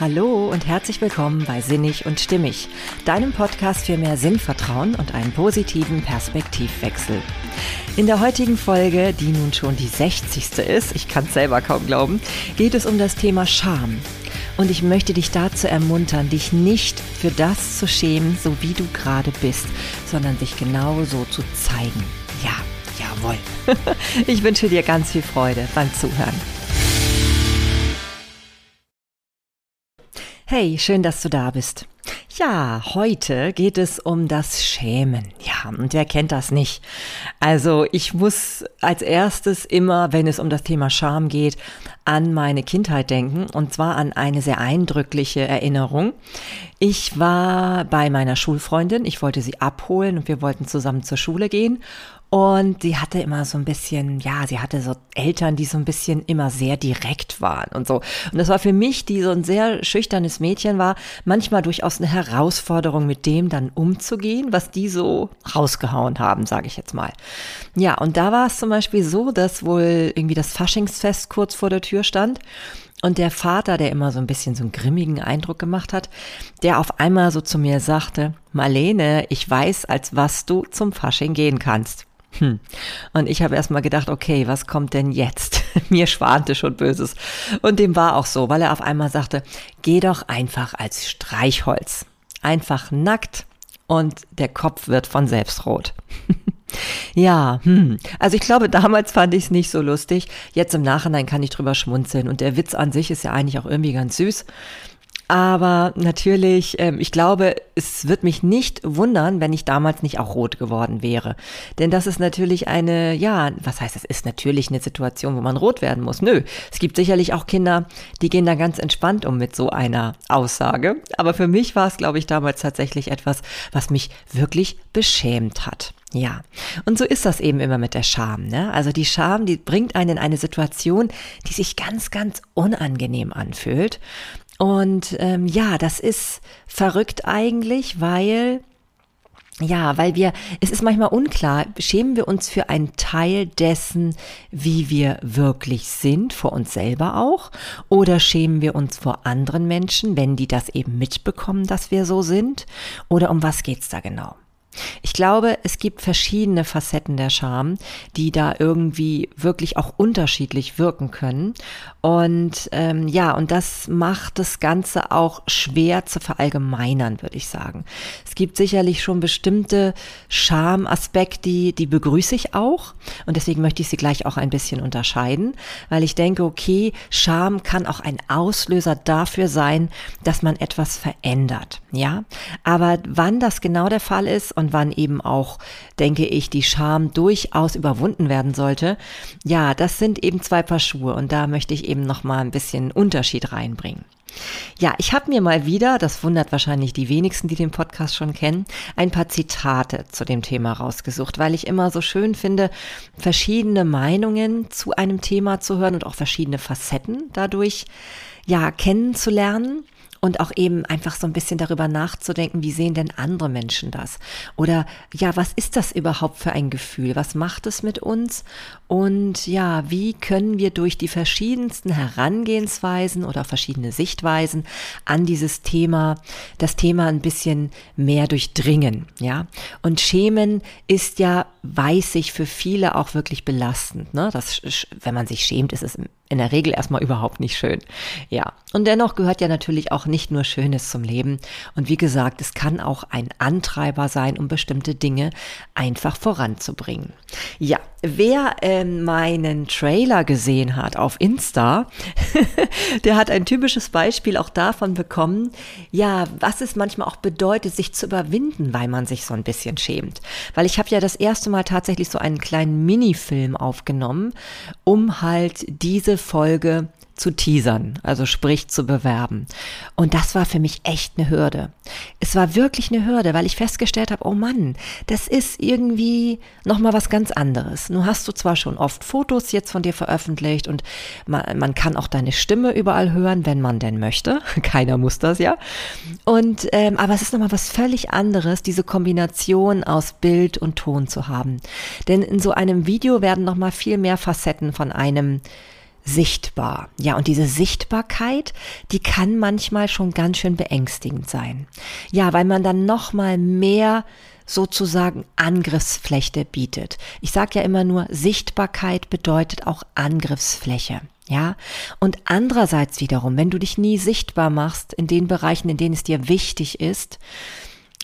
Hallo und herzlich willkommen bei Sinnig und Stimmig, deinem Podcast für mehr Sinnvertrauen und einen positiven Perspektivwechsel. In der heutigen Folge, die nun schon die 60. ist, ich kann es selber kaum glauben, geht es um das Thema Scham. Und ich möchte dich dazu ermuntern, dich nicht für das zu schämen, so wie du gerade bist, sondern dich genau so zu zeigen. Ja, jawohl. Ich wünsche dir ganz viel Freude beim Zuhören. Hey, schön, dass du da bist. Ja, heute geht es um das Schämen. Ja, und wer kennt das nicht? Also ich muss als erstes immer, wenn es um das Thema Scham geht, an meine Kindheit denken und zwar an eine sehr eindrückliche Erinnerung. Ich war bei meiner Schulfreundin, ich wollte sie abholen und wir wollten zusammen zur Schule gehen und sie hatte immer so ein bisschen, ja, sie hatte so Eltern, die so ein bisschen immer sehr direkt waren und so. Und das war für mich, die so ein sehr schüchternes Mädchen war, manchmal durchaus eine Herausforderung, mit dem dann umzugehen, was die so rausgehauen haben, sage ich jetzt mal. Ja, und da war es zum Beispiel so, dass wohl irgendwie das Faschingsfest kurz vor der Tür stand. Und der Vater, der immer so ein bisschen so einen grimmigen Eindruck gemacht hat, der auf einmal so zu mir sagte, Marlene, ich weiß, als was du zum Fasching gehen kannst. Hm. Und ich habe erstmal gedacht, okay, was kommt denn jetzt? Mir schwante schon Böses. Und dem war auch so, weil er auf einmal sagte, geh doch einfach als Streichholz. Einfach nackt und der Kopf wird von selbst rot. ja, hm. also ich glaube, damals fand ich es nicht so lustig. Jetzt im Nachhinein kann ich drüber schmunzeln und der Witz an sich ist ja eigentlich auch irgendwie ganz süß. Aber natürlich, ähm, ich glaube, es wird mich nicht wundern, wenn ich damals nicht auch rot geworden wäre. Denn das ist natürlich eine, ja, was heißt das, ist natürlich eine Situation, wo man rot werden muss. Nö, es gibt sicherlich auch Kinder, die gehen da ganz entspannt um mit so einer Aussage. Aber für mich war es, glaube ich, damals tatsächlich etwas, was mich wirklich beschämt hat. Ja, und so ist das eben immer mit der Scham. Ne? Also die Scham, die bringt einen in eine Situation, die sich ganz, ganz unangenehm anfühlt. Und ähm, ja, das ist verrückt eigentlich, weil ja, weil wir, es ist manchmal unklar, schämen wir uns für einen Teil dessen, wie wir wirklich sind, vor uns selber auch, oder schämen wir uns vor anderen Menschen, wenn die das eben mitbekommen, dass wir so sind, oder um was geht's da genau? Ich glaube, es gibt verschiedene Facetten der Scham, die da irgendwie wirklich auch unterschiedlich wirken können. Und ähm, ja, und das macht das Ganze auch schwer zu verallgemeinern, würde ich sagen. Es gibt sicherlich schon bestimmte Schamaspekte, die, die begrüße ich auch. Und deswegen möchte ich sie gleich auch ein bisschen unterscheiden, weil ich denke, okay, Scham kann auch ein Auslöser dafür sein, dass man etwas verändert. Ja, aber wann das genau der Fall ist und wann eben auch, denke ich, die Scham durchaus überwunden werden sollte, ja, das sind eben zwei Paar Schuhe und da möchte ich eben noch mal ein bisschen Unterschied reinbringen. Ja, ich habe mir mal wieder, das wundert wahrscheinlich die wenigsten, die den Podcast schon kennen, ein paar Zitate zu dem Thema rausgesucht, weil ich immer so schön finde, verschiedene Meinungen zu einem Thema zu hören und auch verschiedene Facetten dadurch ja kennenzulernen und auch eben einfach so ein bisschen darüber nachzudenken, wie sehen denn andere Menschen das? Oder ja, was ist das überhaupt für ein Gefühl? Was macht es mit uns? Und ja, wie können wir durch die verschiedensten Herangehensweisen oder verschiedene Sichtweisen an dieses Thema, das Thema ein bisschen mehr durchdringen, ja? Und Schämen ist ja, weiß ich, für viele auch wirklich belastend, ne? Das, wenn man sich schämt, ist es in der Regel erstmal überhaupt nicht schön. Ja. Und dennoch gehört ja natürlich auch nicht nur Schönes zum Leben. Und wie gesagt, es kann auch ein Antreiber sein, um bestimmte Dinge einfach voranzubringen. Ja, wer äh, meinen Trailer gesehen hat auf Insta, der hat ein typisches Beispiel auch davon bekommen, ja, was es manchmal auch bedeutet, sich zu überwinden, weil man sich so ein bisschen schämt. Weil ich habe ja das erste Mal tatsächlich so einen kleinen Minifilm aufgenommen, um halt diese Folge zu teasern, also sprich zu bewerben. Und das war für mich echt eine Hürde. Es war wirklich eine Hürde, weil ich festgestellt habe, oh Mann, das ist irgendwie nochmal was ganz anderes. Nun hast du zwar schon oft Fotos jetzt von dir veröffentlicht und man, man kann auch deine Stimme überall hören, wenn man denn möchte. Keiner muss das ja. Und ähm, aber es ist nochmal was völlig anderes, diese Kombination aus Bild und Ton zu haben. Denn in so einem Video werden nochmal viel mehr Facetten von einem sichtbar. Ja, und diese Sichtbarkeit, die kann manchmal schon ganz schön beängstigend sein. Ja, weil man dann noch mal mehr sozusagen Angriffsfläche bietet. Ich sage ja immer nur, Sichtbarkeit bedeutet auch Angriffsfläche. Ja, und andererseits wiederum, wenn du dich nie sichtbar machst in den Bereichen, in denen es dir wichtig ist,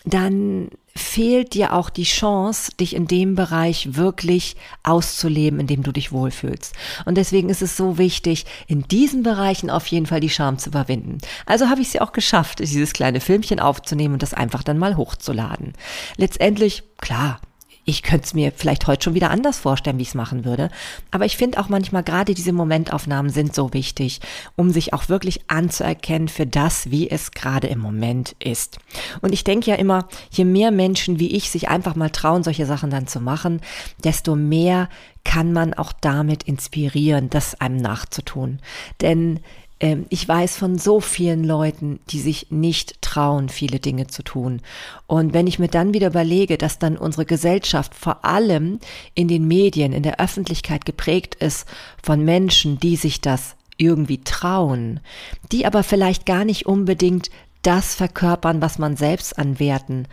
dann fehlt dir auch die Chance, dich in dem Bereich wirklich auszuleben, in dem du dich wohlfühlst. Und deswegen ist es so wichtig, in diesen Bereichen auf jeden Fall die Scham zu überwinden. Also habe ich sie auch geschafft, dieses kleine Filmchen aufzunehmen und das einfach dann mal hochzuladen. Letztendlich, klar, ich könnte es mir vielleicht heute schon wieder anders vorstellen, wie ich es machen würde. Aber ich finde auch manchmal gerade diese Momentaufnahmen sind so wichtig, um sich auch wirklich anzuerkennen für das, wie es gerade im Moment ist. Und ich denke ja immer, je mehr Menschen wie ich sich einfach mal trauen, solche Sachen dann zu machen, desto mehr kann man auch damit inspirieren, das einem nachzutun. Denn ich weiß von so vielen Leuten, die sich nicht trauen, viele Dinge zu tun. Und wenn ich mir dann wieder überlege, dass dann unsere Gesellschaft vor allem in den Medien, in der Öffentlichkeit geprägt ist von Menschen, die sich das irgendwie trauen, die aber vielleicht gar nicht unbedingt das verkörpern, was man selbst an Werten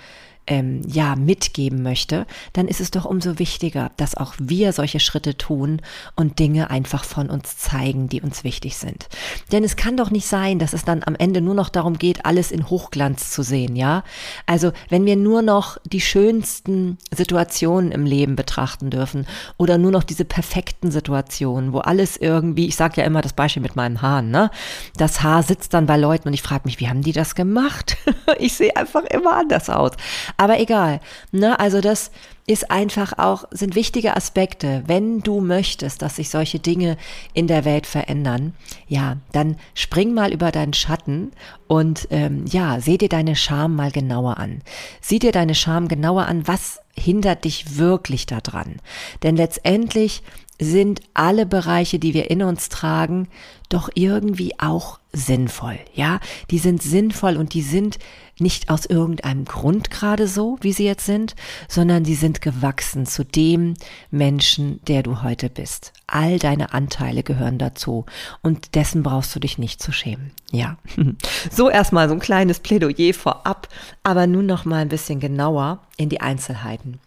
ähm, ja mitgeben möchte, dann ist es doch umso wichtiger, dass auch wir solche Schritte tun und Dinge einfach von uns zeigen, die uns wichtig sind. Denn es kann doch nicht sein, dass es dann am Ende nur noch darum geht, alles in Hochglanz zu sehen, ja? Also, wenn wir nur noch die schönsten Situationen im Leben betrachten dürfen oder nur noch diese perfekten Situationen, wo alles irgendwie, ich sage ja immer das Beispiel mit meinen Haaren, ne? Das Haar sitzt dann bei Leuten und ich frage mich, wie haben die das gemacht? ich sehe einfach immer anders aus. Aber egal. Ne? Also das ist einfach auch, sind wichtige Aspekte. Wenn du möchtest, dass sich solche Dinge in der Welt verändern, ja, dann spring mal über deinen Schatten und ähm, ja, seh dir deine Scham mal genauer an. Sieh dir deine Scham genauer an, was hindert dich wirklich daran. Denn letztendlich sind alle Bereiche, die wir in uns tragen, doch irgendwie auch sinnvoll. Ja, die sind sinnvoll und die sind nicht aus irgendeinem Grund gerade so, wie sie jetzt sind, sondern sie sind gewachsen zu dem Menschen, der du heute bist. All deine Anteile gehören dazu und dessen brauchst du dich nicht zu schämen. Ja. So erstmal so ein kleines Plädoyer vorab, aber nun noch mal ein bisschen genauer in die Einzelheiten.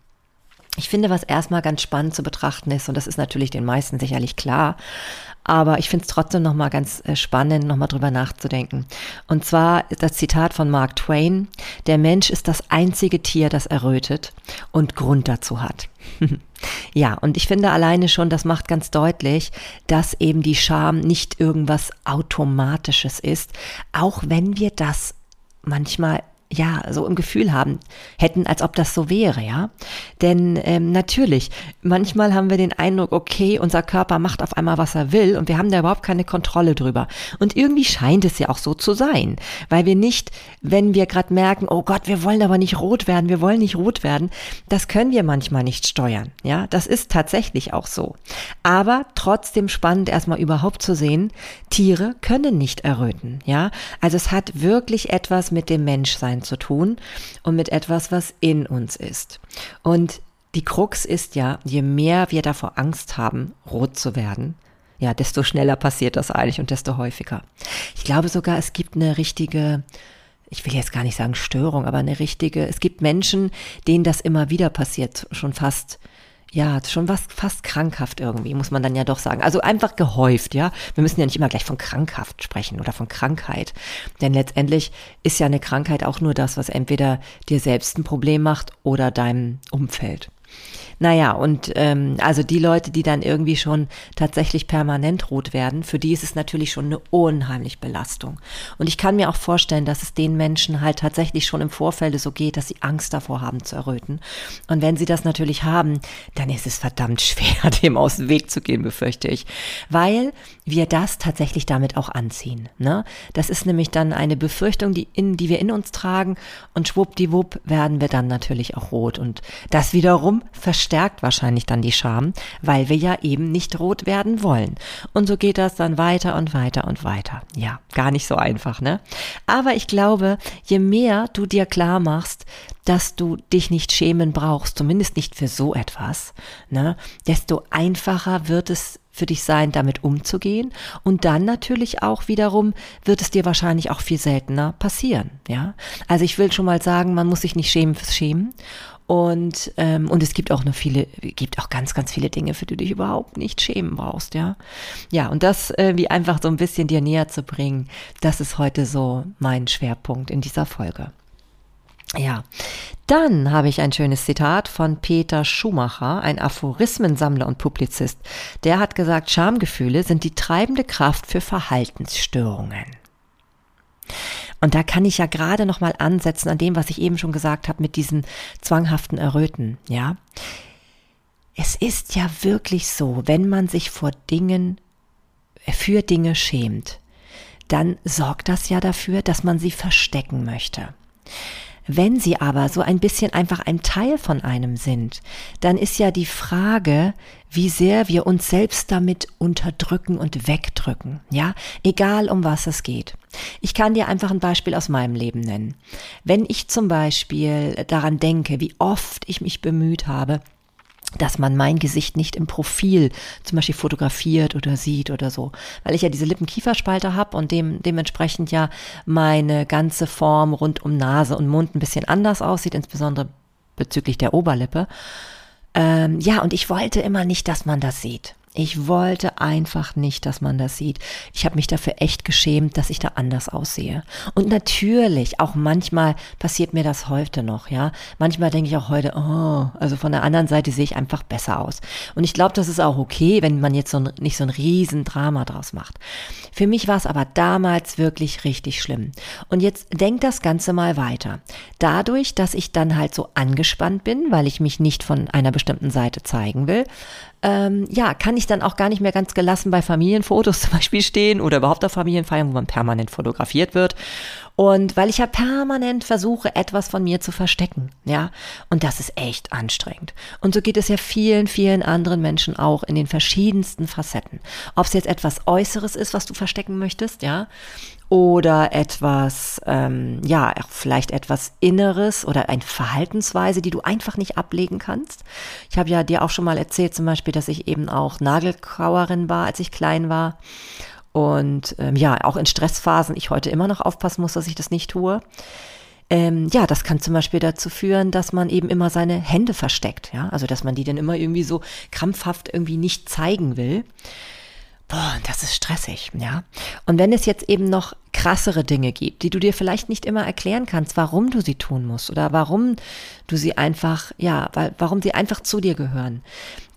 Ich finde, was erstmal ganz spannend zu betrachten ist, und das ist natürlich den meisten sicherlich klar, aber ich finde es trotzdem nochmal ganz äh, spannend, nochmal drüber nachzudenken. Und zwar das Zitat von Mark Twain, der Mensch ist das einzige Tier, das errötet und Grund dazu hat. ja, und ich finde alleine schon, das macht ganz deutlich, dass eben die Scham nicht irgendwas Automatisches ist, auch wenn wir das manchmal ja, so im Gefühl haben hätten, als ob das so wäre, ja. Denn ähm, natürlich, manchmal haben wir den Eindruck, okay, unser Körper macht auf einmal, was er will und wir haben da überhaupt keine Kontrolle drüber. Und irgendwie scheint es ja auch so zu sein, weil wir nicht, wenn wir gerade merken, oh Gott, wir wollen aber nicht rot werden, wir wollen nicht rot werden, das können wir manchmal nicht steuern, ja. Das ist tatsächlich auch so. Aber trotzdem spannend erstmal überhaupt zu sehen, Tiere können nicht erröten, ja. Also es hat wirklich etwas mit dem Menschsein Bewusstsein zu tun und mit etwas, was in uns ist. Und die Krux ist ja, je mehr wir davor Angst haben, rot zu werden, ja, desto schneller passiert das eigentlich und desto häufiger. Ich glaube sogar, es gibt eine richtige, ich will jetzt gar nicht sagen Störung, aber eine richtige, es gibt Menschen, denen das immer wieder passiert, schon fast ja, schon was fast krankhaft irgendwie, muss man dann ja doch sagen. Also einfach gehäuft, ja. Wir müssen ja nicht immer gleich von krankhaft sprechen oder von Krankheit. Denn letztendlich ist ja eine Krankheit auch nur das, was entweder dir selbst ein Problem macht oder deinem Umfeld. Naja, und ähm, also die Leute, die dann irgendwie schon tatsächlich permanent rot werden, für die ist es natürlich schon eine unheimliche Belastung. Und ich kann mir auch vorstellen, dass es den Menschen halt tatsächlich schon im Vorfeld so geht, dass sie Angst davor haben zu erröten. Und wenn sie das natürlich haben, dann ist es verdammt schwer, dem aus dem Weg zu gehen, befürchte ich. Weil wir das tatsächlich damit auch anziehen. Ne? Das ist nämlich dann eine Befürchtung, die, in, die wir in uns tragen und schwuppdiwupp werden wir dann natürlich auch rot. Und das wiederum verstärkt wahrscheinlich dann die Scham, weil wir ja eben nicht rot werden wollen. Und so geht das dann weiter und weiter und weiter. Ja, gar nicht so einfach, ne? Aber ich glaube, je mehr du dir klar machst, dass du dich nicht schämen brauchst, zumindest nicht für so etwas, ne, desto einfacher wird es für dich sein, damit umzugehen. Und dann natürlich auch wiederum wird es dir wahrscheinlich auch viel seltener passieren. Ja, also ich will schon mal sagen, man muss sich nicht schämen fürs Schämen. Und, ähm, und es gibt auch noch viele, gibt auch ganz, ganz viele Dinge, für die du dich überhaupt nicht schämen brauchst, ja. Ja, und das äh, wie einfach so ein bisschen dir näher zu bringen, das ist heute so mein Schwerpunkt in dieser Folge. Ja, dann habe ich ein schönes Zitat von Peter Schumacher, ein Aphorismensammler und Publizist. Der hat gesagt, Schamgefühle sind die treibende Kraft für Verhaltensstörungen. Und da kann ich ja gerade noch mal ansetzen an dem, was ich eben schon gesagt habe mit diesen zwanghaften Erröten, ja? Es ist ja wirklich so, wenn man sich vor Dingen für Dinge schämt, dann sorgt das ja dafür, dass man sie verstecken möchte. Wenn sie aber so ein bisschen einfach ein Teil von einem sind, dann ist ja die Frage, wie sehr wir uns selbst damit unterdrücken und wegdrücken. Ja, egal um was es geht. Ich kann dir einfach ein Beispiel aus meinem Leben nennen. Wenn ich zum Beispiel daran denke, wie oft ich mich bemüht habe, dass man mein Gesicht nicht im Profil zum Beispiel fotografiert oder sieht oder so, weil ich ja diese Lippenkieferspalte habe und dem, dementsprechend ja meine ganze Form rund um Nase und Mund ein bisschen anders aussieht, insbesondere bezüglich der Oberlippe. Ähm, ja, und ich wollte immer nicht, dass man das sieht. Ich wollte einfach nicht, dass man das sieht. Ich habe mich dafür echt geschämt, dass ich da anders aussehe. Und natürlich, auch manchmal passiert mir das heute noch, ja. Manchmal denke ich auch heute, oh, also von der anderen Seite sehe ich einfach besser aus. Und ich glaube, das ist auch okay, wenn man jetzt so ein, nicht so ein Riesendrama draus macht. Für mich war es aber damals wirklich richtig schlimm. Und jetzt denk das Ganze mal weiter. Dadurch, dass ich dann halt so angespannt bin, weil ich mich nicht von einer bestimmten Seite zeigen will, ähm, ja, kann ich dann auch gar nicht mehr ganz gelassen bei Familienfotos zum Beispiel stehen oder überhaupt auf Familienfeiern, wo man permanent fotografiert wird. Und weil ich ja permanent versuche, etwas von mir zu verstecken, ja. Und das ist echt anstrengend. Und so geht es ja vielen, vielen anderen Menschen auch in den verschiedensten Facetten. Ob es jetzt etwas Äußeres ist, was du verstecken möchtest, ja, oder etwas, ähm, ja, vielleicht etwas Inneres oder eine Verhaltensweise, die du einfach nicht ablegen kannst. Ich habe ja dir auch schon mal erzählt, zum Beispiel, dass ich eben auch Nagelkauerin war, als ich klein war. Und ähm, ja, auch in Stressphasen ich heute immer noch aufpassen muss, dass ich das nicht tue. Ähm, ja, das kann zum Beispiel dazu führen, dass man eben immer seine Hände versteckt, ja, also dass man die dann immer irgendwie so krampfhaft irgendwie nicht zeigen will. Boah, das ist stressig, ja. Und wenn es jetzt eben noch krassere Dinge gibt, die du dir vielleicht nicht immer erklären kannst, warum du sie tun musst oder warum du sie einfach, ja, weil, warum sie einfach zu dir gehören,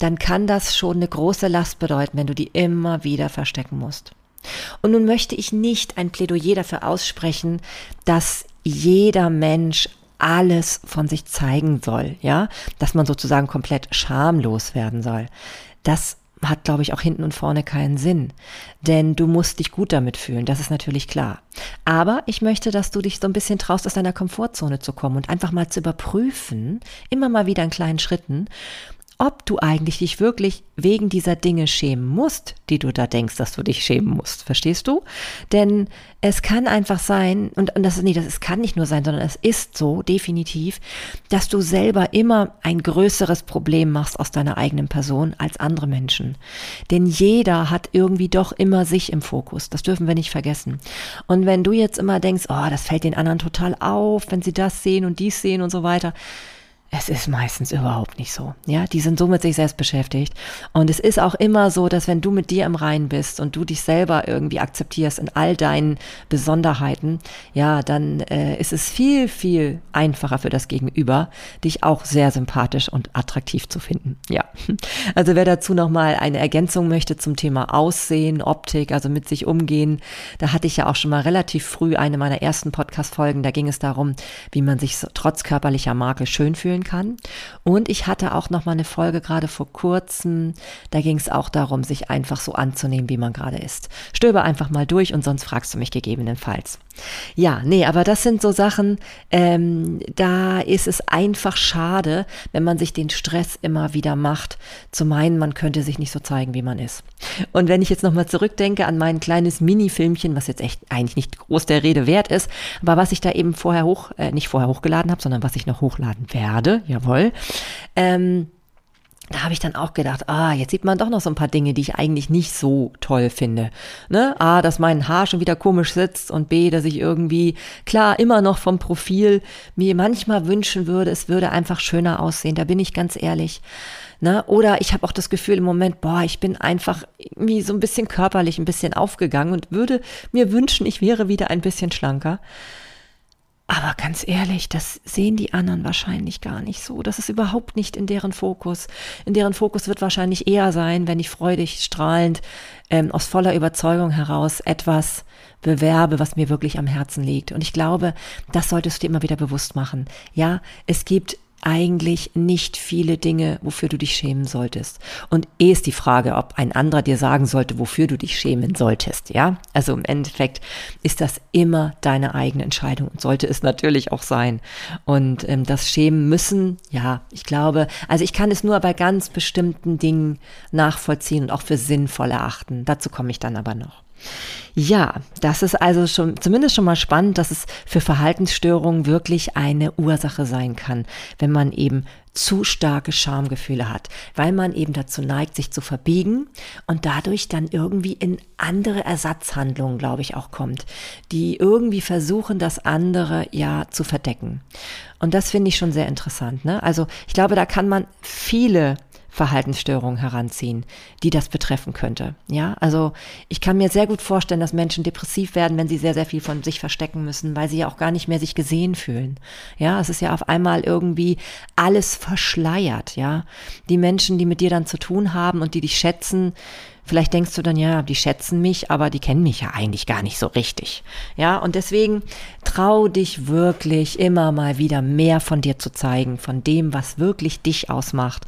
dann kann das schon eine große Last bedeuten, wenn du die immer wieder verstecken musst. Und nun möchte ich nicht ein Plädoyer dafür aussprechen, dass jeder Mensch alles von sich zeigen soll, ja, dass man sozusagen komplett schamlos werden soll. Das hat, glaube ich, auch hinten und vorne keinen Sinn. Denn du musst dich gut damit fühlen, das ist natürlich klar. Aber ich möchte, dass du dich so ein bisschen traust, aus deiner Komfortzone zu kommen und einfach mal zu überprüfen, immer mal wieder in kleinen Schritten, ob du eigentlich dich wirklich wegen dieser Dinge schämen musst, die du da denkst, dass du dich schämen musst. Verstehst du? Denn es kann einfach sein, und, und das, nee, das kann nicht nur sein, sondern es ist so, definitiv, dass du selber immer ein größeres Problem machst aus deiner eigenen Person als andere Menschen. Denn jeder hat irgendwie doch immer sich im Fokus. Das dürfen wir nicht vergessen. Und wenn du jetzt immer denkst, oh, das fällt den anderen total auf, wenn sie das sehen und dies sehen und so weiter, es ist meistens überhaupt nicht so. Ja, die sind so mit sich selbst beschäftigt. Und es ist auch immer so, dass wenn du mit dir im Reinen bist und du dich selber irgendwie akzeptierst in all deinen Besonderheiten, ja, dann äh, ist es viel, viel einfacher für das Gegenüber, dich auch sehr sympathisch und attraktiv zu finden. Ja. Also wer dazu nochmal eine Ergänzung möchte zum Thema Aussehen, Optik, also mit sich umgehen, da hatte ich ja auch schon mal relativ früh eine meiner ersten Podcast-Folgen, da ging es darum, wie man sich trotz körperlicher Makel schön fühlen fühlen kann. Und ich hatte auch noch mal eine Folge gerade vor kurzem, da ging es auch darum, sich einfach so anzunehmen, wie man gerade ist. Stöbe einfach mal durch und sonst fragst du mich gegebenenfalls. Ja, nee, aber das sind so Sachen, ähm, da ist es einfach schade, wenn man sich den Stress immer wieder macht, zu meinen, man könnte sich nicht so zeigen, wie man ist. Und wenn ich jetzt nochmal zurückdenke an mein kleines Mini-Filmchen, was jetzt echt eigentlich nicht groß der Rede wert ist, aber was ich da eben vorher hoch, äh, nicht vorher hochgeladen habe, sondern was ich noch hochladen werde, jawohl, ähm, da habe ich dann auch gedacht, ah, jetzt sieht man doch noch so ein paar Dinge, die ich eigentlich nicht so toll finde. Ne? A, dass mein Haar schon wieder komisch sitzt und B, dass ich irgendwie, klar, immer noch vom Profil mir manchmal wünschen würde, es würde einfach schöner aussehen. Da bin ich ganz ehrlich. Ne? Oder ich habe auch das Gefühl im Moment, boah, ich bin einfach irgendwie so ein bisschen körperlich ein bisschen aufgegangen und würde mir wünschen, ich wäre wieder ein bisschen schlanker. Aber ganz ehrlich, das sehen die anderen wahrscheinlich gar nicht so. Das ist überhaupt nicht in deren Fokus. In deren Fokus wird wahrscheinlich eher sein, wenn ich freudig, strahlend, ähm, aus voller Überzeugung heraus etwas bewerbe, was mir wirklich am Herzen liegt. Und ich glaube, das solltest du dir immer wieder bewusst machen. Ja, es gibt eigentlich nicht viele Dinge, wofür du dich schämen solltest. Und eh ist die Frage, ob ein anderer dir sagen sollte, wofür du dich schämen solltest, ja? Also im Endeffekt ist das immer deine eigene Entscheidung und sollte es natürlich auch sein. Und ähm, das Schämen müssen, ja, ich glaube, also ich kann es nur bei ganz bestimmten Dingen nachvollziehen und auch für sinnvoll erachten. Dazu komme ich dann aber noch. Ja, das ist also schon zumindest schon mal spannend, dass es für Verhaltensstörungen wirklich eine Ursache sein kann, wenn man eben zu starke Schamgefühle hat, weil man eben dazu neigt, sich zu verbiegen und dadurch dann irgendwie in andere Ersatzhandlungen, glaube ich, auch kommt, die irgendwie versuchen, das andere ja zu verdecken. Und das finde ich schon sehr interessant. Ne? Also ich glaube, da kann man viele Verhaltensstörungen heranziehen, die das betreffen könnte. Ja, also ich kann mir sehr gut vorstellen, dass Menschen depressiv werden, wenn sie sehr, sehr viel von sich verstecken müssen, weil sie ja auch gar nicht mehr sich gesehen fühlen. Ja, es ist ja auf einmal irgendwie alles verschleiert. Ja, die Menschen, die mit dir dann zu tun haben und die dich schätzen, Vielleicht denkst du dann, ja, die schätzen mich, aber die kennen mich ja eigentlich gar nicht so richtig. Ja, und deswegen trau dich wirklich immer mal wieder mehr von dir zu zeigen, von dem, was wirklich dich ausmacht,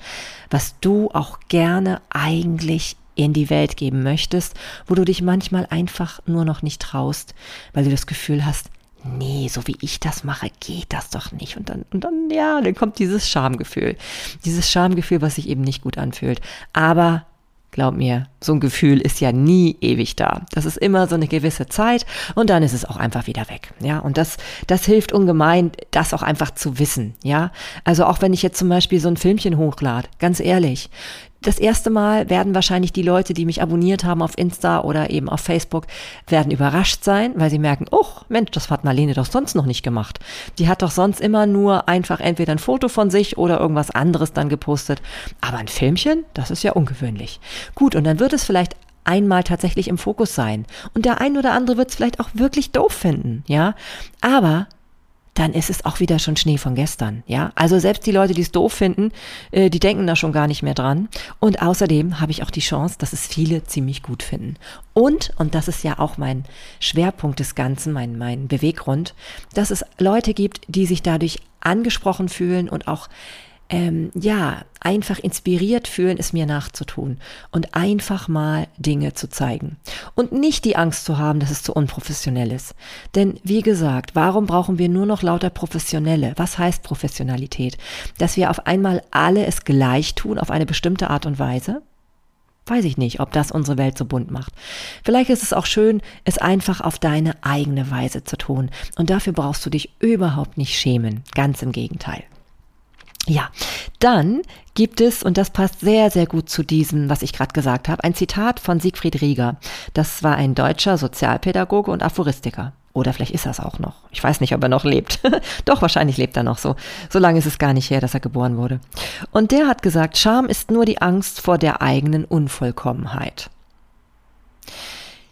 was du auch gerne eigentlich in die Welt geben möchtest, wo du dich manchmal einfach nur noch nicht traust, weil du das Gefühl hast, nee, so wie ich das mache, geht das doch nicht. Und dann, und dann, ja, dann kommt dieses Schamgefühl. Dieses Schamgefühl, was sich eben nicht gut anfühlt. Aber Glaub mir, so ein Gefühl ist ja nie ewig da. Das ist immer so eine gewisse Zeit und dann ist es auch einfach wieder weg. Ja, und das, das hilft ungemein, das auch einfach zu wissen. Ja, also auch wenn ich jetzt zum Beispiel so ein Filmchen hochlade, ganz ehrlich, das erste Mal werden wahrscheinlich die Leute, die mich abonniert haben auf Insta oder eben auf Facebook, werden überrascht sein, weil sie merken, oh Mensch, das hat Marlene doch sonst noch nicht gemacht. Die hat doch sonst immer nur einfach entweder ein Foto von sich oder irgendwas anderes dann gepostet. Aber ein Filmchen, das ist ja ungewöhnlich. Gut, und dann wird es vielleicht einmal tatsächlich im Fokus sein. Und der ein oder andere wird es vielleicht auch wirklich doof finden, ja. Aber dann ist es auch wieder schon Schnee von gestern, ja. Also selbst die Leute, die es doof finden, äh, die denken da schon gar nicht mehr dran. Und außerdem habe ich auch die Chance, dass es viele ziemlich gut finden. Und, und das ist ja auch mein Schwerpunkt des Ganzen, mein, mein Beweggrund, dass es Leute gibt, die sich dadurch angesprochen fühlen und auch ähm, ja, einfach inspiriert fühlen, es mir nachzutun und einfach mal Dinge zu zeigen. Und nicht die Angst zu haben, dass es zu unprofessionell ist. Denn wie gesagt, warum brauchen wir nur noch lauter Professionelle? Was heißt Professionalität? Dass wir auf einmal alle es gleich tun, auf eine bestimmte Art und Weise? Weiß ich nicht, ob das unsere Welt so bunt macht. Vielleicht ist es auch schön, es einfach auf deine eigene Weise zu tun. Und dafür brauchst du dich überhaupt nicht schämen. Ganz im Gegenteil. Ja, dann gibt es, und das passt sehr, sehr gut zu diesem, was ich gerade gesagt habe, ein Zitat von Siegfried Rieger. Das war ein deutscher Sozialpädagoge und Aphoristiker. Oder vielleicht ist er es auch noch. Ich weiß nicht, ob er noch lebt. Doch, wahrscheinlich lebt er noch so. So lange ist es gar nicht her, dass er geboren wurde. Und der hat gesagt, Scham ist nur die Angst vor der eigenen Unvollkommenheit.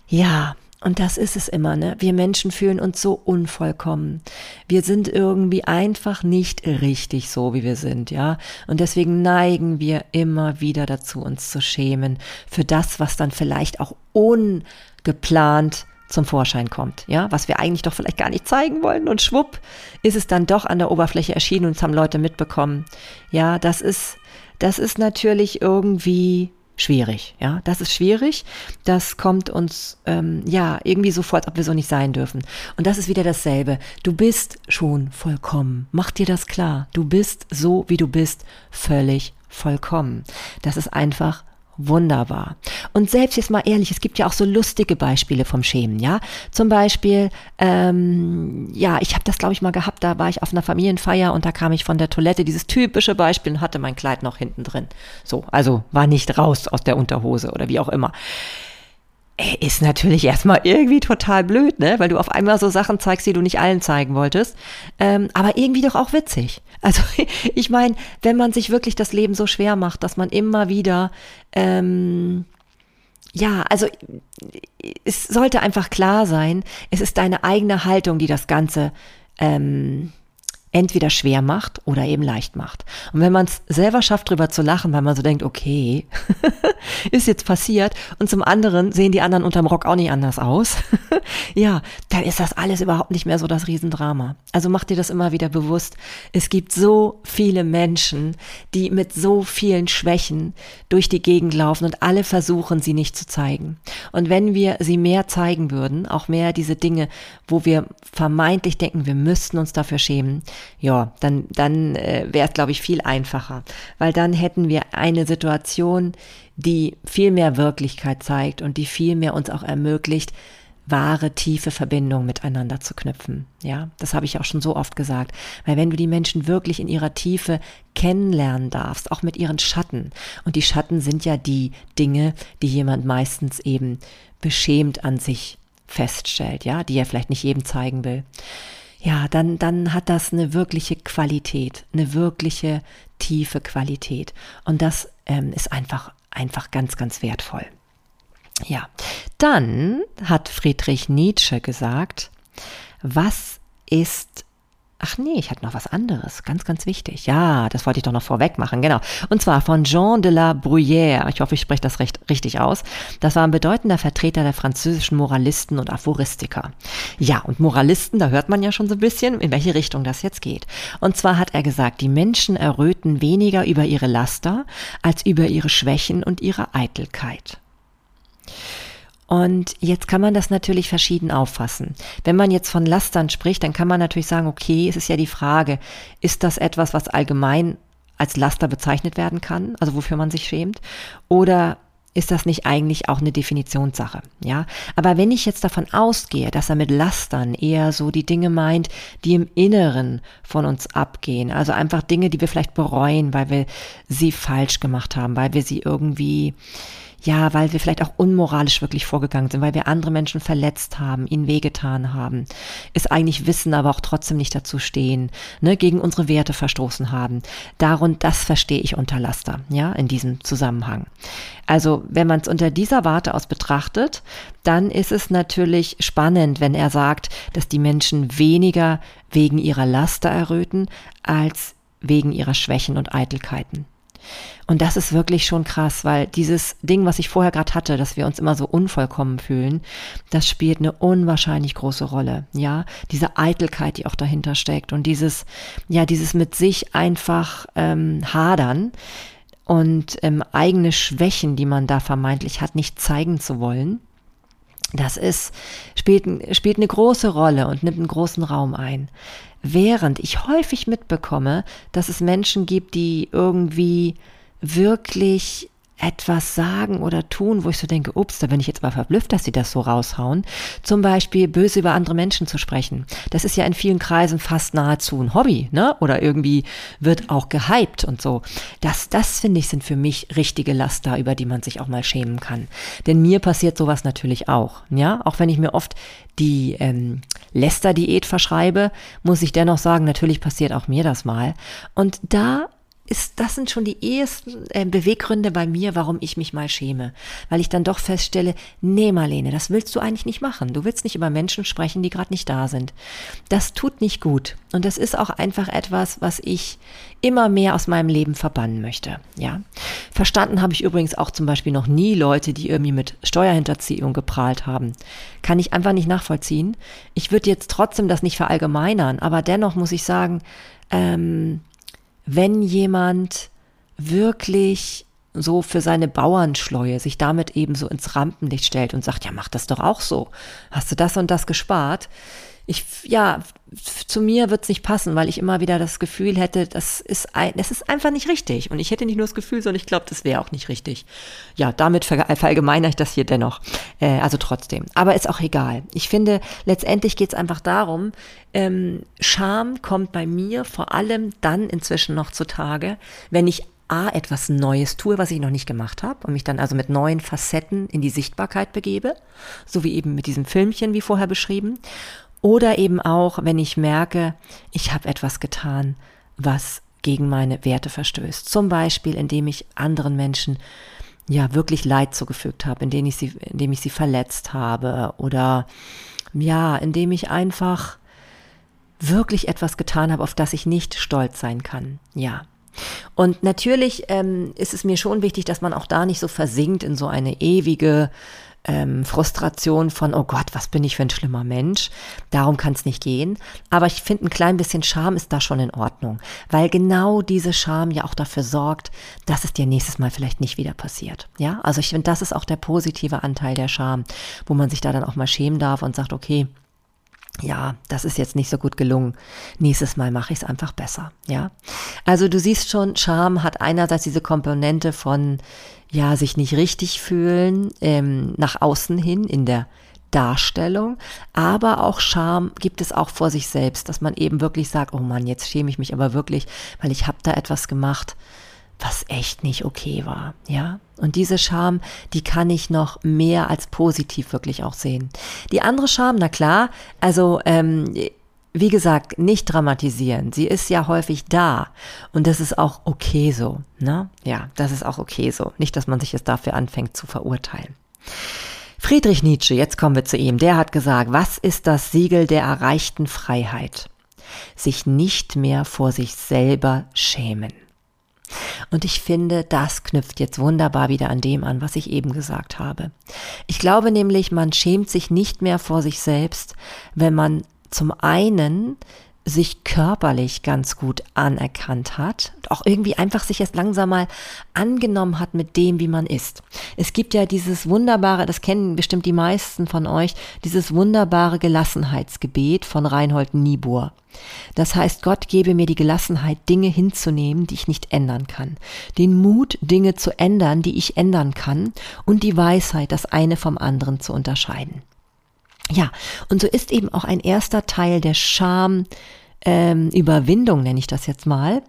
Ja, und das ist es immer, ne? Wir Menschen fühlen uns so unvollkommen. Wir sind irgendwie einfach nicht richtig so, wie wir sind, ja? Und deswegen neigen wir immer wieder dazu, uns zu schämen für das, was dann vielleicht auch ungeplant zum Vorschein kommt, ja? Was wir eigentlich doch vielleicht gar nicht zeigen wollen und schwupp ist es dann doch an der Oberfläche erschienen und es haben Leute mitbekommen. Ja, das ist, das ist natürlich irgendwie schwierig. Ja, das ist schwierig. Das kommt uns ähm, ja irgendwie so vor, als ob wir so nicht sein dürfen. Und das ist wieder dasselbe. Du bist schon vollkommen. Mach dir das klar. Du bist so, wie du bist, völlig vollkommen. Das ist einfach wunderbar. Und selbst jetzt mal ehrlich, es gibt ja auch so lustige Beispiele vom Schämen, ja. Zum Beispiel, ähm, ja, ich habe das glaube ich mal gehabt, da war ich auf einer Familienfeier und da kam ich von der Toilette, dieses typische Beispiel und hatte mein Kleid noch hinten drin. So, also war nicht raus aus der Unterhose oder wie auch immer ist natürlich erstmal irgendwie total blöd, ne? Weil du auf einmal so Sachen zeigst, die du nicht allen zeigen wolltest. Ähm, aber irgendwie doch auch witzig. Also ich meine, wenn man sich wirklich das Leben so schwer macht, dass man immer wieder ähm, ja, also es sollte einfach klar sein, es ist deine eigene Haltung, die das Ganze ähm, entweder schwer macht oder eben leicht macht. Und wenn man es selber schafft, drüber zu lachen, weil man so denkt, okay, ist jetzt passiert, und zum anderen sehen die anderen unterm Rock auch nicht anders aus, ja, dann ist das alles überhaupt nicht mehr so das Riesendrama. Also mach dir das immer wieder bewusst. Es gibt so viele Menschen, die mit so vielen Schwächen durch die Gegend laufen und alle versuchen, sie nicht zu zeigen. Und wenn wir sie mehr zeigen würden, auch mehr diese Dinge, wo wir vermeintlich denken, wir müssten uns dafür schämen, ja, dann, dann äh, wäre es, glaube ich, viel einfacher. Weil dann hätten wir eine Situation, die viel mehr Wirklichkeit zeigt und die viel mehr uns auch ermöglicht, wahre, tiefe Verbindungen miteinander zu knüpfen. Ja, das habe ich auch schon so oft gesagt. Weil wenn du die Menschen wirklich in ihrer Tiefe kennenlernen darfst, auch mit ihren Schatten, und die Schatten sind ja die Dinge, die jemand meistens eben beschämt an sich feststellt, ja, die er vielleicht nicht jedem zeigen will ja, dann, dann hat das eine wirkliche Qualität, eine wirkliche tiefe Qualität. Und das ähm, ist einfach, einfach ganz, ganz wertvoll. Ja, dann hat Friedrich Nietzsche gesagt, was ist Ach nee, ich hatte noch was anderes, ganz, ganz wichtig. Ja, das wollte ich doch noch vorweg machen, genau. Und zwar von Jean de la Bruyère. Ich hoffe, ich spreche das recht, richtig aus. Das war ein bedeutender Vertreter der französischen Moralisten und Aphoristiker. Ja, und Moralisten, da hört man ja schon so ein bisschen, in welche Richtung das jetzt geht. Und zwar hat er gesagt, die Menschen erröten weniger über ihre Laster als über ihre Schwächen und ihre Eitelkeit. Und jetzt kann man das natürlich verschieden auffassen. Wenn man jetzt von Lastern spricht, dann kann man natürlich sagen, okay, es ist ja die Frage, ist das etwas, was allgemein als Laster bezeichnet werden kann, also wofür man sich schämt, oder ist das nicht eigentlich auch eine Definitionssache, ja? Aber wenn ich jetzt davon ausgehe, dass er mit Lastern eher so die Dinge meint, die im Inneren von uns abgehen, also einfach Dinge, die wir vielleicht bereuen, weil wir sie falsch gemacht haben, weil wir sie irgendwie ja, weil wir vielleicht auch unmoralisch wirklich vorgegangen sind, weil wir andere Menschen verletzt haben, ihnen wehgetan haben, es eigentlich wissen, aber auch trotzdem nicht dazu stehen, ne, gegen unsere Werte verstoßen haben. Darum, das verstehe ich unter Laster, ja, in diesem Zusammenhang. Also, wenn man es unter dieser Warte aus betrachtet, dann ist es natürlich spannend, wenn er sagt, dass die Menschen weniger wegen ihrer Laster erröten als wegen ihrer Schwächen und Eitelkeiten. Und das ist wirklich schon krass, weil dieses Ding, was ich vorher gerade hatte, dass wir uns immer so unvollkommen fühlen, das spielt eine unwahrscheinlich große Rolle. Ja, diese Eitelkeit, die auch dahinter steckt und dieses, ja, dieses mit sich einfach ähm, hadern und ähm, eigene Schwächen, die man da vermeintlich hat, nicht zeigen zu wollen. Das ist, spielt, spielt eine große Rolle und nimmt einen großen Raum ein. Während ich häufig mitbekomme, dass es Menschen gibt, die irgendwie wirklich etwas sagen oder tun, wo ich so denke, ups, da bin ich jetzt mal verblüfft, dass sie das so raushauen. Zum Beispiel böse über andere Menschen zu sprechen. Das ist ja in vielen Kreisen fast nahezu ein Hobby, ne? Oder irgendwie wird auch gehypt und so. Das, das finde ich, sind für mich richtige Laster, über die man sich auch mal schämen kann. Denn mir passiert sowas natürlich auch, ja? Auch wenn ich mir oft die ähm, Läster-Diät verschreibe, muss ich dennoch sagen, natürlich passiert auch mir das mal. Und da ist, das sind schon die ehesten äh, Beweggründe bei mir, warum ich mich mal schäme. Weil ich dann doch feststelle, nee, Marlene, das willst du eigentlich nicht machen. Du willst nicht über Menschen sprechen, die gerade nicht da sind. Das tut nicht gut. Und das ist auch einfach etwas, was ich immer mehr aus meinem Leben verbannen möchte. Ja. Verstanden habe ich übrigens auch zum Beispiel noch nie Leute, die irgendwie mit Steuerhinterziehung geprahlt haben. Kann ich einfach nicht nachvollziehen. Ich würde jetzt trotzdem das nicht verallgemeinern, aber dennoch muss ich sagen, ähm, wenn jemand wirklich so für seine Bauernschleue sich damit eben so ins Rampenlicht stellt und sagt, ja, mach das doch auch so. Hast du das und das gespart? Ich, ja, zu mir wird es nicht passen, weil ich immer wieder das Gefühl hätte, das ist, ein, das ist einfach nicht richtig. Und ich hätte nicht nur das Gefühl, sondern ich glaube, das wäre auch nicht richtig. Ja, damit verallgemeinere ich das hier dennoch. Äh, also trotzdem. Aber ist auch egal. Ich finde, letztendlich geht es einfach darum, ähm, Scham kommt bei mir vor allem dann inzwischen noch zutage, wenn ich A, etwas Neues tue, was ich noch nicht gemacht habe und mich dann also mit neuen Facetten in die Sichtbarkeit begebe, so wie eben mit diesem Filmchen, wie vorher beschrieben. Oder eben auch, wenn ich merke, ich habe etwas getan, was gegen meine Werte verstößt. Zum Beispiel, indem ich anderen Menschen ja wirklich Leid zugefügt habe, indem ich sie, indem ich sie verletzt habe oder ja, indem ich einfach wirklich etwas getan habe, auf das ich nicht stolz sein kann. Ja. Und natürlich ähm, ist es mir schon wichtig, dass man auch da nicht so versinkt in so eine ewige ähm, Frustration von, oh Gott, was bin ich für ein schlimmer Mensch. Darum kann es nicht gehen. Aber ich finde, ein klein bisschen Scham ist da schon in Ordnung, weil genau diese Scham ja auch dafür sorgt, dass es dir nächstes Mal vielleicht nicht wieder passiert. Ja, also ich finde, das ist auch der positive Anteil der Scham, wo man sich da dann auch mal schämen darf und sagt, okay, ja, das ist jetzt nicht so gut gelungen. Nächstes Mal mache ich es einfach besser. Ja, also du siehst schon, Scham hat einerseits diese Komponente von ja sich nicht richtig fühlen ähm, nach außen hin in der Darstellung, aber auch Scham gibt es auch vor sich selbst, dass man eben wirklich sagt, oh Mann, jetzt schäme ich mich aber wirklich, weil ich habe da etwas gemacht, was echt nicht okay war, ja. Und diese Scham, die kann ich noch mehr als positiv wirklich auch sehen. Die andere Scham, na klar, also ähm, wie gesagt, nicht dramatisieren. Sie ist ja häufig da und das ist auch okay so, ne? Ja, das ist auch okay so. Nicht, dass man sich jetzt dafür anfängt zu verurteilen. Friedrich Nietzsche, jetzt kommen wir zu ihm, der hat gesagt, was ist das Siegel der erreichten Freiheit? Sich nicht mehr vor sich selber schämen. Und ich finde, das knüpft jetzt wunderbar wieder an dem an, was ich eben gesagt habe. Ich glaube nämlich, man schämt sich nicht mehr vor sich selbst, wenn man zum einen sich körperlich ganz gut anerkannt hat und auch irgendwie einfach sich erst langsam mal angenommen hat mit dem, wie man ist. Es gibt ja dieses wunderbare, das kennen bestimmt die meisten von euch, dieses wunderbare Gelassenheitsgebet von Reinhold Niebuhr. Das heißt, Gott gebe mir die Gelassenheit, Dinge hinzunehmen, die ich nicht ändern kann, den Mut, Dinge zu ändern, die ich ändern kann, und die Weisheit, das eine vom anderen zu unterscheiden. Ja, und so ist eben auch ein erster Teil der Scham, ähm, Überwindung, nenne ich das jetzt mal,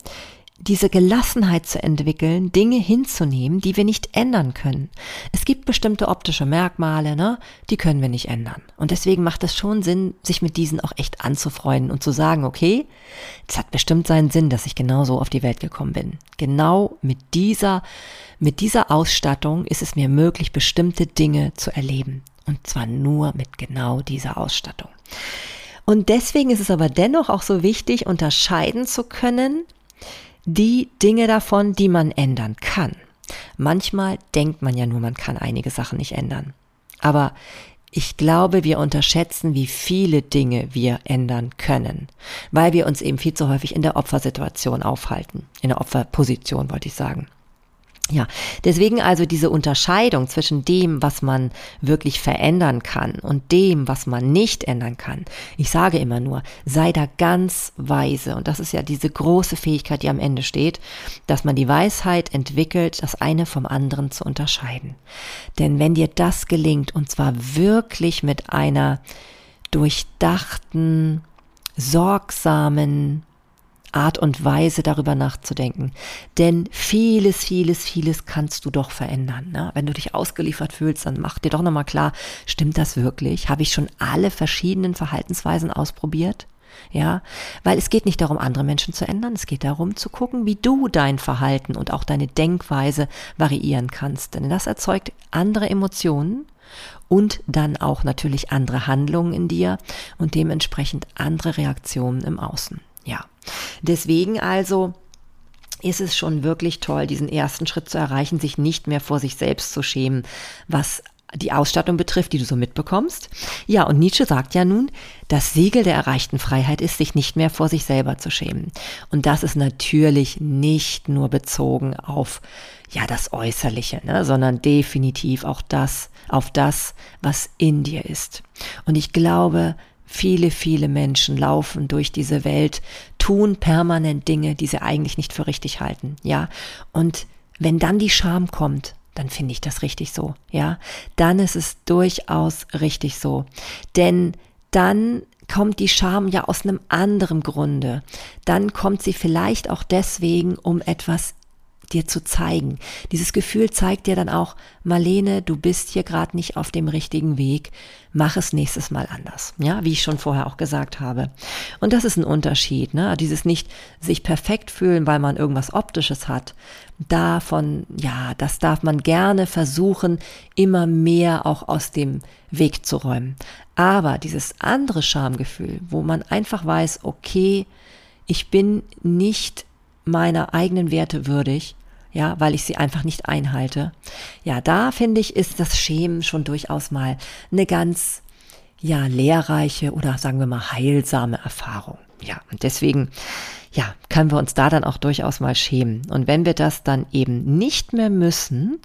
diese Gelassenheit zu entwickeln, Dinge hinzunehmen, die wir nicht ändern können. Es gibt bestimmte optische Merkmale, ne, die können wir nicht ändern. Und deswegen macht es schon Sinn, sich mit diesen auch echt anzufreunden und zu sagen, okay, es hat bestimmt seinen Sinn, dass ich genau so auf die Welt gekommen bin. Genau mit dieser, mit dieser Ausstattung ist es mir möglich, bestimmte Dinge zu erleben. Und zwar nur mit genau dieser Ausstattung. Und deswegen ist es aber dennoch auch so wichtig, unterscheiden zu können, die Dinge davon, die man ändern kann. Manchmal denkt man ja nur, man kann einige Sachen nicht ändern. Aber ich glaube, wir unterschätzen, wie viele Dinge wir ändern können, weil wir uns eben viel zu häufig in der Opfersituation aufhalten. In der Opferposition wollte ich sagen. Ja, deswegen also diese Unterscheidung zwischen dem, was man wirklich verändern kann und dem, was man nicht ändern kann. Ich sage immer nur, sei da ganz weise. Und das ist ja diese große Fähigkeit, die am Ende steht, dass man die Weisheit entwickelt, das eine vom anderen zu unterscheiden. Denn wenn dir das gelingt, und zwar wirklich mit einer durchdachten, sorgsamen, Art und Weise darüber nachzudenken. Denn vieles, vieles, vieles kannst du doch verändern. Ne? Wenn du dich ausgeliefert fühlst, dann mach dir doch nochmal klar, stimmt das wirklich? Habe ich schon alle verschiedenen Verhaltensweisen ausprobiert? Ja, weil es geht nicht darum, andere Menschen zu ändern, es geht darum zu gucken, wie du dein Verhalten und auch deine Denkweise variieren kannst. Denn das erzeugt andere Emotionen und dann auch natürlich andere Handlungen in dir und dementsprechend andere Reaktionen im Außen. Ja, deswegen also ist es schon wirklich toll, diesen ersten Schritt zu erreichen, sich nicht mehr vor sich selbst zu schämen, was die Ausstattung betrifft, die du so mitbekommst. Ja, und Nietzsche sagt ja nun, das Siegel der erreichten Freiheit ist, sich nicht mehr vor sich selber zu schämen. Und das ist natürlich nicht nur bezogen auf, ja, das Äußerliche, ne, sondern definitiv auch das, auf das, was in dir ist. Und ich glaube, viele, viele Menschen laufen durch diese Welt, tun permanent Dinge, die sie eigentlich nicht für richtig halten, ja. Und wenn dann die Scham kommt, dann finde ich das richtig so, ja. Dann ist es durchaus richtig so. Denn dann kommt die Scham ja aus einem anderen Grunde. Dann kommt sie vielleicht auch deswegen, um etwas dir zu zeigen. Dieses Gefühl zeigt dir dann auch, Marlene, du bist hier gerade nicht auf dem richtigen Weg, mach es nächstes Mal anders. Ja, wie ich schon vorher auch gesagt habe. Und das ist ein Unterschied, ne? Dieses nicht sich perfekt fühlen, weil man irgendwas Optisches hat. Davon, ja, das darf man gerne versuchen, immer mehr auch aus dem Weg zu räumen. Aber dieses andere Schamgefühl, wo man einfach weiß, okay, ich bin nicht meiner eigenen Werte würdig, ja, weil ich sie einfach nicht einhalte. Ja, da finde ich, ist das Schämen schon durchaus mal eine ganz, ja, lehrreiche oder sagen wir mal heilsame Erfahrung. Ja, und deswegen, ja, können wir uns da dann auch durchaus mal schämen. Und wenn wir das dann eben nicht mehr müssen,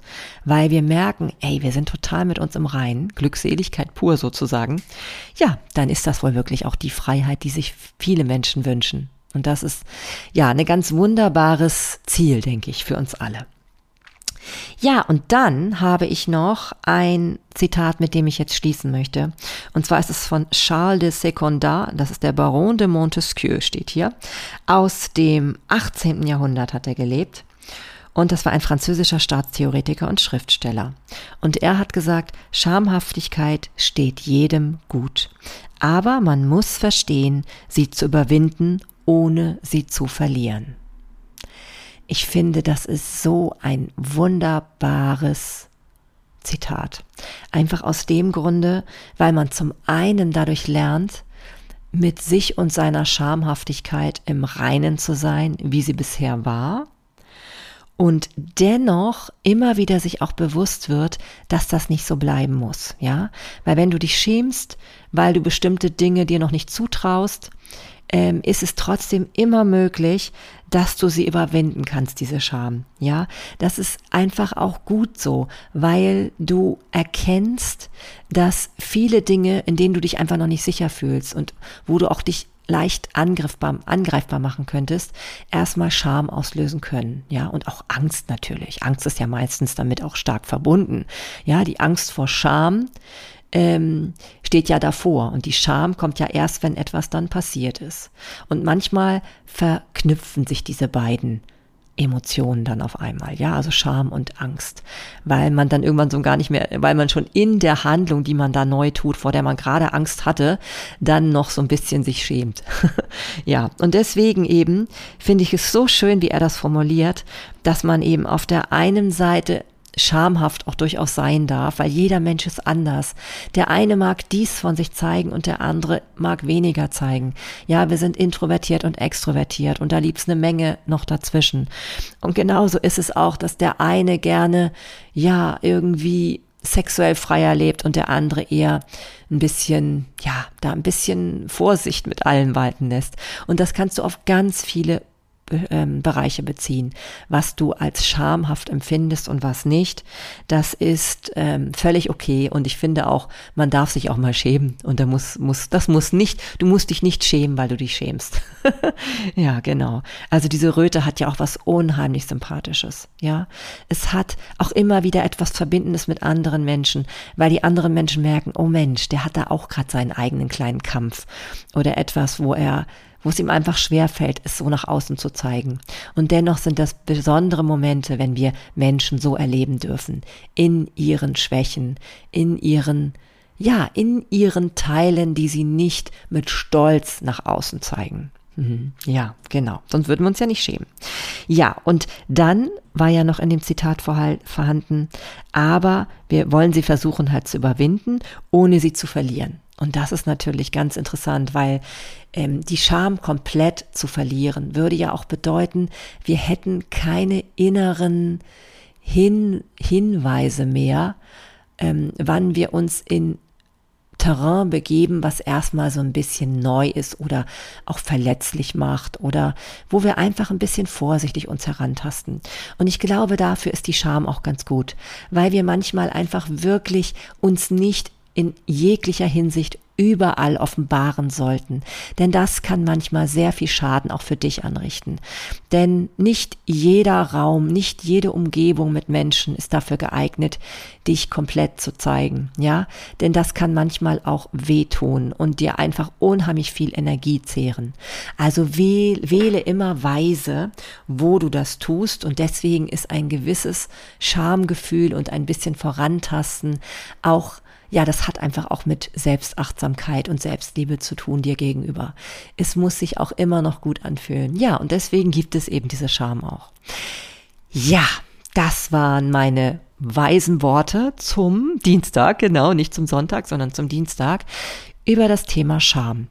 weil wir merken, ey, wir sind total mit uns im Reinen, Glückseligkeit pur sozusagen, ja, dann ist das wohl wirklich auch die Freiheit, die sich viele Menschen wünschen. Und das ist ja ein ganz wunderbares Ziel, denke ich, für uns alle. Ja, und dann habe ich noch ein Zitat, mit dem ich jetzt schließen möchte. Und zwar ist es von Charles de Secondat, das ist der Baron de Montesquieu, steht hier. Aus dem 18. Jahrhundert hat er gelebt. Und das war ein französischer Staatstheoretiker und Schriftsteller. Und er hat gesagt, Schamhaftigkeit steht jedem gut. Aber man muss verstehen, sie zu überwinden ohne sie zu verlieren. Ich finde, das ist so ein wunderbares Zitat. Einfach aus dem Grunde, weil man zum einen dadurch lernt, mit sich und seiner Schamhaftigkeit im Reinen zu sein, wie sie bisher war, und dennoch immer wieder sich auch bewusst wird, dass das nicht so bleiben muss, ja? Weil wenn du dich schämst, weil du bestimmte Dinge dir noch nicht zutraust, ähm, ist es trotzdem immer möglich, dass du sie überwinden kannst, diese Scham. Ja, das ist einfach auch gut so, weil du erkennst, dass viele Dinge, in denen du dich einfach noch nicht sicher fühlst und wo du auch dich leicht angreifbar, angreifbar machen könntest, erstmal Scham auslösen können. Ja, und auch Angst natürlich. Angst ist ja meistens damit auch stark verbunden. Ja, die Angst vor Scham ähm, steht ja davor und die Scham kommt ja erst, wenn etwas dann passiert ist. Und manchmal verknüpfen sich diese beiden Emotionen dann auf einmal, ja, also Scham und Angst, weil man dann irgendwann so gar nicht mehr, weil man schon in der Handlung, die man da neu tut, vor der man gerade Angst hatte, dann noch so ein bisschen sich schämt. ja, und deswegen eben finde ich es so schön, wie er das formuliert, dass man eben auf der einen Seite schamhaft auch durchaus sein darf, weil jeder Mensch ist anders. Der eine mag dies von sich zeigen und der andere mag weniger zeigen. Ja, wir sind introvertiert und extrovertiert und da liebt's eine Menge noch dazwischen. Und genauso ist es auch, dass der eine gerne, ja, irgendwie sexuell freier lebt und der andere eher ein bisschen, ja, da ein bisschen Vorsicht mit allem walten lässt. Und das kannst du auf ganz viele Bereiche beziehen. Was du als schamhaft empfindest und was nicht, das ist ähm, völlig okay. Und ich finde auch, man darf sich auch mal schämen. Und da muss, muss, das muss nicht, du musst dich nicht schämen, weil du dich schämst. ja, genau. Also diese Röte hat ja auch was unheimlich Sympathisches. Ja, es hat auch immer wieder etwas Verbindendes mit anderen Menschen, weil die anderen Menschen merken, oh Mensch, der hat da auch gerade seinen eigenen kleinen Kampf oder etwas, wo er wo es ihm einfach schwer fällt, es so nach außen zu zeigen. Und dennoch sind das besondere Momente, wenn wir Menschen so erleben dürfen, in ihren Schwächen, in ihren ja, in ihren Teilen, die sie nicht mit Stolz nach außen zeigen. Mhm. Ja, genau. Sonst würden wir uns ja nicht schämen. Ja, und dann war ja noch in dem Zitat vorhanden, aber wir wollen sie versuchen halt zu überwinden, ohne sie zu verlieren. Und das ist natürlich ganz interessant, weil ähm, die Scham komplett zu verlieren würde ja auch bedeuten, wir hätten keine inneren Hin Hinweise mehr, ähm, wann wir uns in Terrain begeben, was erstmal so ein bisschen neu ist oder auch verletzlich macht oder wo wir einfach ein bisschen vorsichtig uns herantasten. Und ich glaube, dafür ist die Scham auch ganz gut, weil wir manchmal einfach wirklich uns nicht in jeglicher Hinsicht überall offenbaren sollten. Denn das kann manchmal sehr viel Schaden auch für dich anrichten. Denn nicht jeder Raum, nicht jede Umgebung mit Menschen ist dafür geeignet, dich komplett zu zeigen. Ja, denn das kann manchmal auch wehtun und dir einfach unheimlich viel Energie zehren. Also wähle immer weise, wo du das tust und deswegen ist ein gewisses Schamgefühl und ein bisschen Vorantasten auch ja, das hat einfach auch mit Selbstachtsamkeit und Selbstliebe zu tun dir gegenüber. Es muss sich auch immer noch gut anfühlen. Ja, und deswegen gibt es eben diese Scham auch. Ja, das waren meine weisen Worte zum Dienstag, genau, nicht zum Sonntag, sondern zum Dienstag, über das Thema Scham.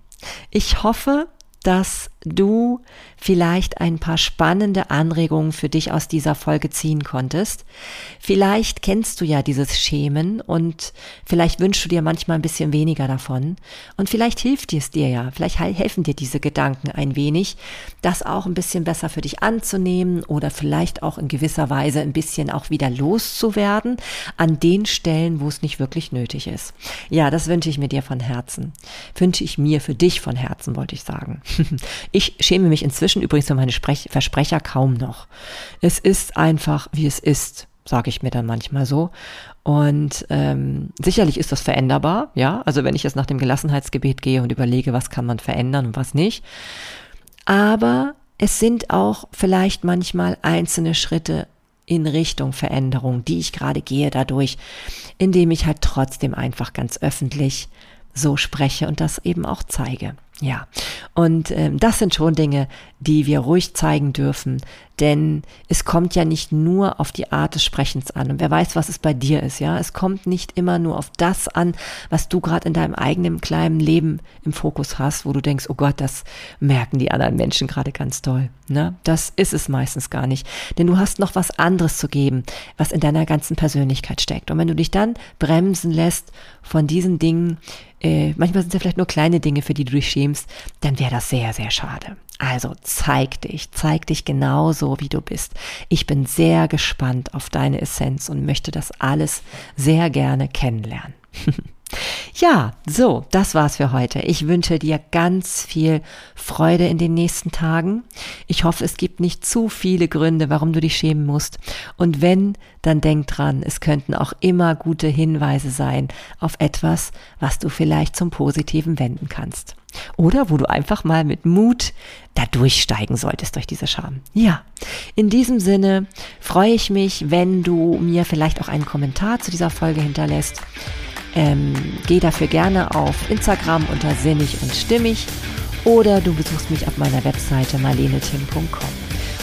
Ich hoffe, dass du vielleicht ein paar spannende Anregungen für dich aus dieser Folge ziehen konntest. Vielleicht kennst du ja dieses Schämen und vielleicht wünschst du dir manchmal ein bisschen weniger davon. Und vielleicht hilft es dir ja, vielleicht helfen dir diese Gedanken ein wenig, das auch ein bisschen besser für dich anzunehmen oder vielleicht auch in gewisser Weise ein bisschen auch wieder loszuwerden an den Stellen, wo es nicht wirklich nötig ist. Ja, das wünsche ich mir dir von Herzen. Wünsche ich mir für dich von Herzen, wollte ich sagen. Ich schäme mich inzwischen übrigens für meine Sprech Versprecher kaum noch. Es ist einfach, wie es ist, sage ich mir dann manchmal so. Und ähm, sicherlich ist das veränderbar, ja. Also wenn ich jetzt nach dem Gelassenheitsgebet gehe und überlege, was kann man verändern und was nicht. Aber es sind auch vielleicht manchmal einzelne Schritte in Richtung Veränderung, die ich gerade gehe dadurch, indem ich halt trotzdem einfach ganz öffentlich so spreche und das eben auch zeige. Ja, und ähm, das sind schon Dinge, die wir ruhig zeigen dürfen, denn es kommt ja nicht nur auf die Art des Sprechens an. Und wer weiß, was es bei dir ist, ja. Es kommt nicht immer nur auf das an, was du gerade in deinem eigenen kleinen Leben im Fokus hast, wo du denkst, oh Gott, das merken die anderen Menschen gerade ganz toll. Ne? Das ist es meistens gar nicht. Denn du hast noch was anderes zu geben, was in deiner ganzen Persönlichkeit steckt. Und wenn du dich dann bremsen lässt von diesen Dingen, äh, manchmal sind es ja vielleicht nur kleine Dinge, für die du dich schämst, dann wäre das sehr, sehr schade. Also zeig dich, zeig dich genauso, wie du bist. Ich bin sehr gespannt auf deine Essenz und möchte das alles sehr gerne kennenlernen. Ja, so, das war's für heute. Ich wünsche dir ganz viel Freude in den nächsten Tagen. Ich hoffe, es gibt nicht zu viele Gründe, warum du dich schämen musst. Und wenn, dann denk dran, es könnten auch immer gute Hinweise sein auf etwas, was du vielleicht zum Positiven wenden kannst. Oder wo du einfach mal mit Mut da durchsteigen solltest durch diese Scham. Ja, in diesem Sinne freue ich mich, wenn du mir vielleicht auch einen Kommentar zu dieser Folge hinterlässt. Ähm, geh dafür gerne auf Instagram unter sinnig und stimmig oder du besuchst mich auf meiner Webseite marlenetim.com.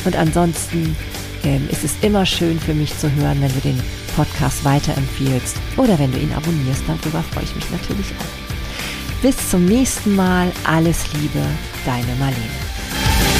Und ansonsten ähm, ist es immer schön für mich zu hören, wenn du den Podcast weiterempfiehlst oder wenn du ihn abonnierst. Darüber freue ich mich natürlich auch. Bis zum nächsten Mal. Alles Liebe, deine Marlene.